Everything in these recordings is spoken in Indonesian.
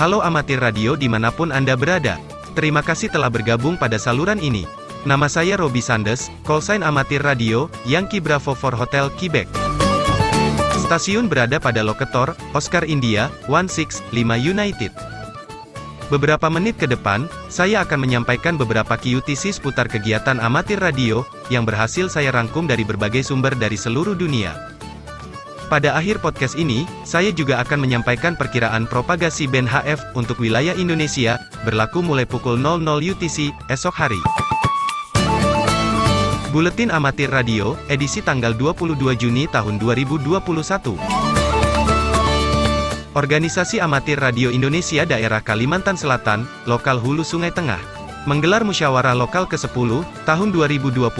Halo amatir radio di mana pun Anda berada. Terima kasih telah bergabung pada saluran ini. Nama saya Robi Sandes, callsign amatir radio, Yankee Bravo for Hotel Quebec. Stasiun berada pada lokator, Oscar India, 165 United. Beberapa menit ke depan, saya akan menyampaikan beberapa QTC seputar kegiatan amatir radio, yang berhasil saya rangkum dari berbagai sumber dari seluruh dunia. Pada akhir podcast ini, saya juga akan menyampaikan perkiraan propagasi band HF untuk wilayah Indonesia, berlaku mulai pukul 00 UTC, esok hari. Buletin Amatir Radio, edisi tanggal 22 Juni tahun 2021. Organisasi Amatir Radio Indonesia Daerah Kalimantan Selatan, Lokal Hulu Sungai Tengah, menggelar musyawarah lokal ke-10, tahun 2021,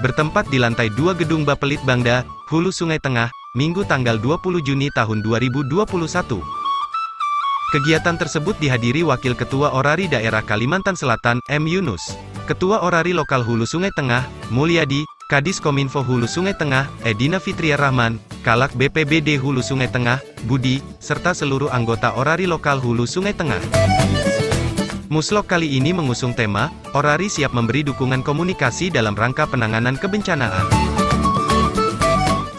bertempat di lantai 2 Gedung Bapelit Bangda, Hulu Sungai Tengah, Minggu tanggal 20 Juni tahun 2021. Kegiatan tersebut dihadiri Wakil Ketua Orari Daerah Kalimantan Selatan, M. Yunus. Ketua Orari Lokal Hulu Sungai Tengah, Mulyadi, Kadis Kominfo Hulu Sungai Tengah, Edina Fitria Rahman, Kalak BPBD Hulu Sungai Tengah, Budi, serta seluruh anggota Orari Lokal Hulu Sungai Tengah. Muslok kali ini mengusung tema, Orari siap memberi dukungan komunikasi dalam rangka penanganan kebencanaan.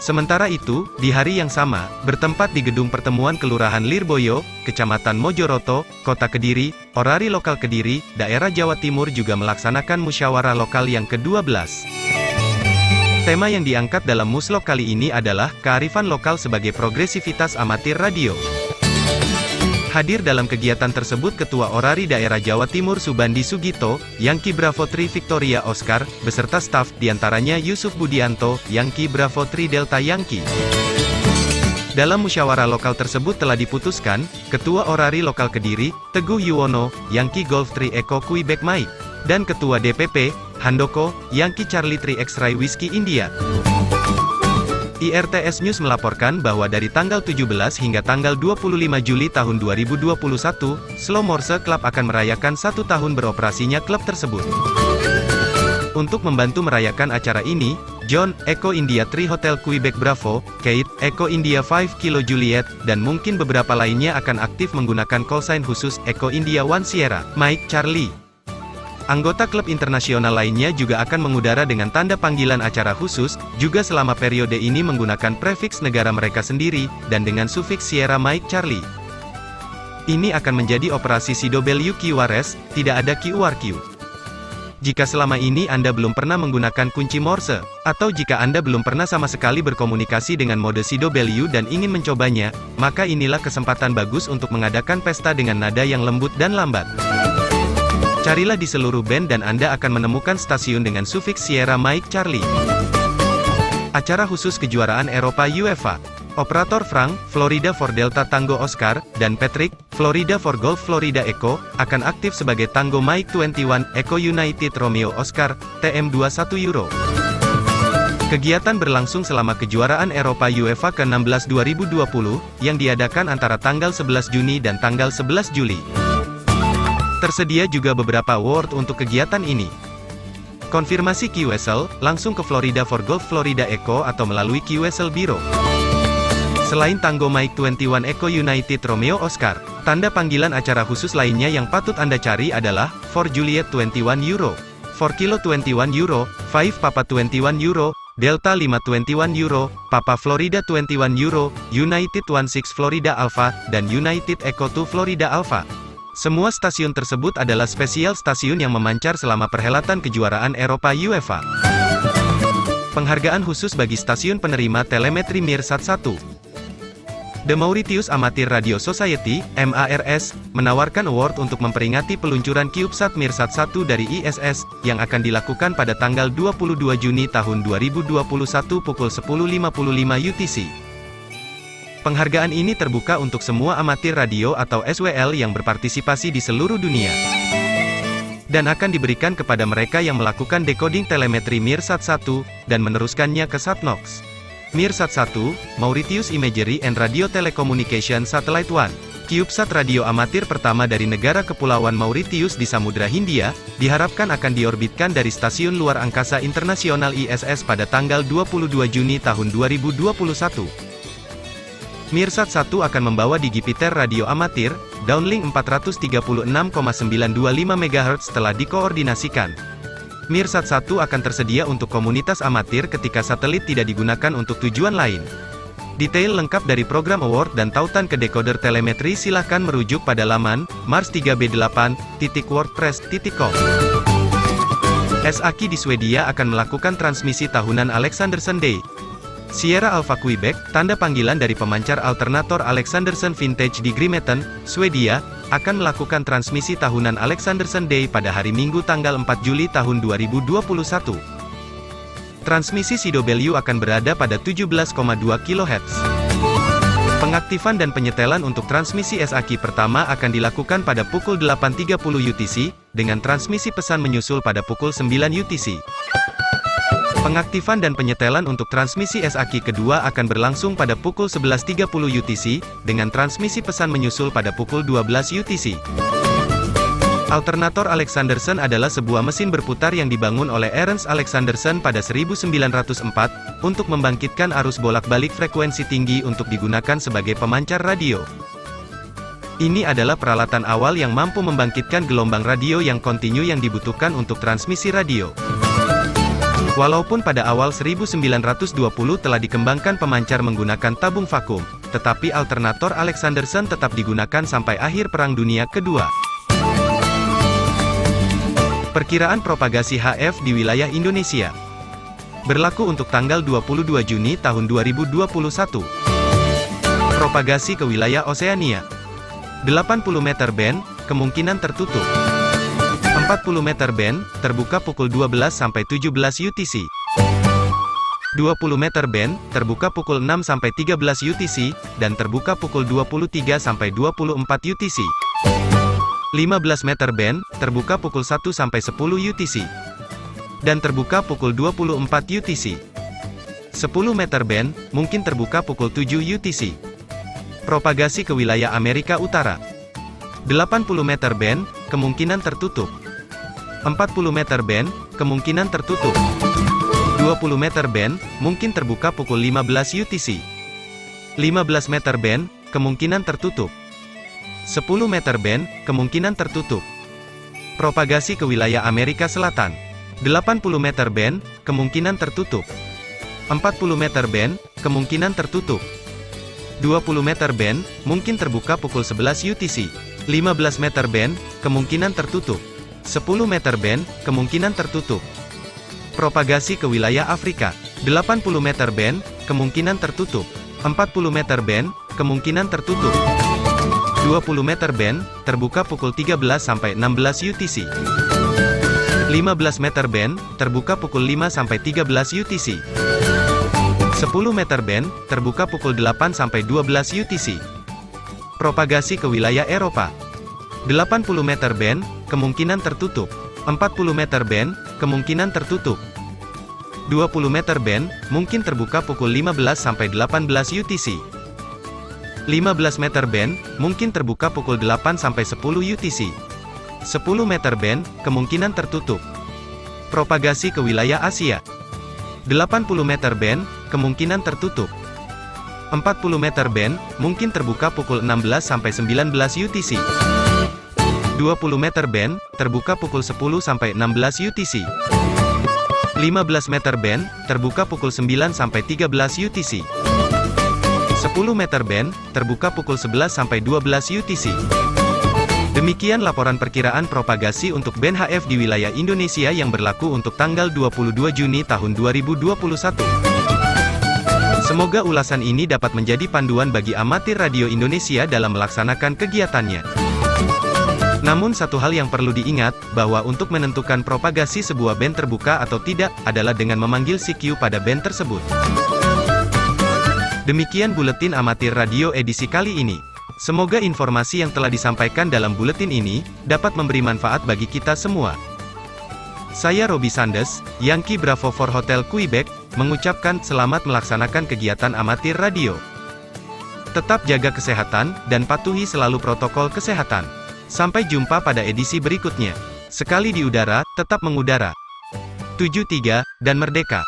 Sementara itu, di hari yang sama, bertempat di Gedung Pertemuan Kelurahan Lirboyo, Kecamatan Mojoroto, Kota Kediri, Orari Lokal Kediri, Daerah Jawa Timur juga melaksanakan musyawarah lokal yang ke-12. Tema yang diangkat dalam muslok kali ini adalah, kearifan lokal sebagai progresivitas amatir radio. Hadir dalam kegiatan tersebut Ketua Orari Daerah Jawa Timur Subandi Sugito, Yangki Bravo Tri Victoria Oscar, beserta staf, di antaranya Yusuf Budianto, Yangki Bravo Tri Delta Yangki. Dalam musyawarah lokal tersebut telah diputuskan, Ketua Orari Lokal Kediri, Teguh Yuwono, Yangki Golf Tri Eko Kuibek Mike, dan Ketua DPP, Handoko, Yangki Charlie Tri X-Ray Whiskey India. IRTS News melaporkan bahwa dari tanggal 17 hingga tanggal 25 Juli tahun 2021, Slow Morse Club akan merayakan satu tahun beroperasinya klub tersebut. Untuk membantu merayakan acara ini, John, Echo India 3 Hotel Quebec Bravo, Kate, Echo India 5 Kilo Juliet, dan mungkin beberapa lainnya akan aktif menggunakan call sign khusus Echo India 1 Sierra, Mike Charlie. Anggota klub internasional lainnya juga akan mengudara dengan tanda panggilan acara khusus, juga selama periode ini menggunakan prefiks negara mereka sendiri, dan dengan sufiks Sierra Mike Charlie. Ini akan menjadi operasi CWQRS, tidak ada QRQ. Jika selama ini Anda belum pernah menggunakan kunci Morse, atau jika Anda belum pernah sama sekali berkomunikasi dengan mode CW dan ingin mencobanya, maka inilah kesempatan bagus untuk mengadakan pesta dengan nada yang lembut dan lambat. Carilah di seluruh band dan Anda akan menemukan stasiun dengan sufiks Sierra Mike Charlie. Acara khusus kejuaraan Eropa UEFA. Operator Frank, Florida for Delta Tango Oscar, dan Patrick, Florida for Golf Florida Echo, akan aktif sebagai Tango Mike 21, Echo United Romeo Oscar, TM21 Euro. Kegiatan berlangsung selama kejuaraan Eropa UEFA ke-16 2020, yang diadakan antara tanggal 11 Juni dan tanggal 11 Juli. Tersedia juga beberapa award untuk kegiatan ini. Konfirmasi QSL, langsung ke Florida for Golf Florida Echo atau melalui QSL Biro. Selain Tango Mike 21 Echo United Romeo Oscar, tanda panggilan acara khusus lainnya yang patut Anda cari adalah, for Juliet 21 Euro, for Kilo 21 Euro, 5 Papa 21 Euro, Delta 5 21 Euro, Papa Florida 21 Euro, United 16 Florida Alpha, dan United Echo 2 Florida Alpha. Semua stasiun tersebut adalah spesial stasiun yang memancar selama perhelatan kejuaraan Eropa UEFA. Penghargaan khusus bagi stasiun penerima telemetri Mirsat 1. The Mauritius Amateur Radio Society, MARS, menawarkan award untuk memperingati peluncuran CubeSat Mirsat 1 dari ISS, yang akan dilakukan pada tanggal 22 Juni tahun 2021 pukul 10.55 UTC. Penghargaan ini terbuka untuk semua amatir radio atau SWL yang berpartisipasi di seluruh dunia. Dan akan diberikan kepada mereka yang melakukan decoding telemetri Mirsat 1, dan meneruskannya ke Satnox. Mirsat 1, Mauritius Imagery and Radio Telecommunication Satellite 1. CubeSat radio amatir pertama dari negara kepulauan Mauritius di Samudra Hindia, diharapkan akan diorbitkan dari Stasiun Luar Angkasa Internasional ISS pada tanggal 22 Juni tahun 2021. Mirsat 1 akan membawa Digipiter radio amatir, downlink 436,925 MHz telah dikoordinasikan. Mirsat 1 akan tersedia untuk komunitas amatir ketika satelit tidak digunakan untuk tujuan lain. Detail lengkap dari program award dan tautan ke decoder telemetri silahkan merujuk pada laman mars3b8.wordpress.com. SAKI di Swedia akan melakukan transmisi tahunan Alexanderson Day. Sierra Alpha Quebec, tanda panggilan dari pemancar alternator Alexanderson Vintage di Grimeton, Swedia, akan melakukan transmisi tahunan Alexanderson Day pada hari Minggu tanggal 4 Juli tahun 2021. Transmisi CW akan berada pada 17,2 kHz. Pengaktifan dan penyetelan untuk transmisi SAKI pertama akan dilakukan pada pukul 8.30 UTC, dengan transmisi pesan menyusul pada pukul 9 UTC. Pengaktifan dan penyetelan untuk transmisi SAKI kedua akan berlangsung pada pukul 11.30 UTC, dengan transmisi pesan menyusul pada pukul 12 UTC. Alternator Alexanderson adalah sebuah mesin berputar yang dibangun oleh Ernst Alexanderson pada 1904, untuk membangkitkan arus bolak-balik frekuensi tinggi untuk digunakan sebagai pemancar radio. Ini adalah peralatan awal yang mampu membangkitkan gelombang radio yang kontinu yang dibutuhkan untuk transmisi radio. Walaupun pada awal 1920 telah dikembangkan pemancar menggunakan tabung vakum, tetapi alternator Alexanderson tetap digunakan sampai akhir Perang Dunia Kedua. Perkiraan propagasi HF di wilayah Indonesia berlaku untuk tanggal 22 Juni tahun 2021. Propagasi ke wilayah Oseania 80 meter band, kemungkinan tertutup. 40 meter band, terbuka pukul 12 sampai 17 UTC. 20 meter band, terbuka pukul 6 sampai 13 UTC, dan terbuka pukul 23 sampai 24 UTC. 15 meter band, terbuka pukul 1 sampai 10 UTC. Dan terbuka pukul 24 UTC. 10 meter band, mungkin terbuka pukul 7 UTC. Propagasi ke wilayah Amerika Utara. 80 meter band, kemungkinan tertutup. 40 meter band, kemungkinan tertutup. 20 meter band, mungkin terbuka pukul 15 UTC. 15 meter band, kemungkinan tertutup. 10 meter band, kemungkinan tertutup. Propagasi ke wilayah Amerika Selatan. 80 meter band, kemungkinan tertutup. 40 meter band, kemungkinan tertutup. 20 meter band, mungkin terbuka pukul 11 UTC. 15 meter band, kemungkinan tertutup. 10 meter band, kemungkinan tertutup. Propagasi ke wilayah Afrika. 80 meter band, kemungkinan tertutup. 40 meter band, kemungkinan tertutup. 20 meter band, terbuka pukul 13 sampai 16 UTC. 15 meter band, terbuka pukul 5 sampai 13 UTC. 10 meter band, terbuka pukul 8 sampai 12 UTC. Propagasi ke wilayah Eropa. 80 meter band, kemungkinan tertutup. 40 meter band, kemungkinan tertutup. 20 meter band, mungkin terbuka pukul 15 sampai 18 UTC. 15 meter band, mungkin terbuka pukul 8 sampai 10 UTC. 10 meter band, kemungkinan tertutup. Propagasi ke wilayah Asia. 80 meter band, kemungkinan tertutup. 40 meter band, mungkin terbuka pukul 16 sampai 19 UTC. 20 meter band, terbuka pukul 10 sampai 16 UTC. 15 meter band, terbuka pukul 9 sampai 13 UTC. 10 meter band, terbuka pukul 11 sampai 12 UTC. Demikian laporan perkiraan propagasi untuk band HF di wilayah Indonesia yang berlaku untuk tanggal 22 Juni tahun 2021. Semoga ulasan ini dapat menjadi panduan bagi amatir radio Indonesia dalam melaksanakan kegiatannya. Namun satu hal yang perlu diingat, bahwa untuk menentukan propagasi sebuah band terbuka atau tidak, adalah dengan memanggil CQ pada band tersebut. Demikian Buletin Amatir Radio edisi kali ini. Semoga informasi yang telah disampaikan dalam buletin ini, dapat memberi manfaat bagi kita semua. Saya Robi Sandes, Yankee Bravo for Hotel Quebec, mengucapkan selamat melaksanakan kegiatan amatir radio. Tetap jaga kesehatan, dan patuhi selalu protokol kesehatan. Sampai jumpa pada edisi berikutnya. Sekali di udara, tetap mengudara. 73, dan merdeka.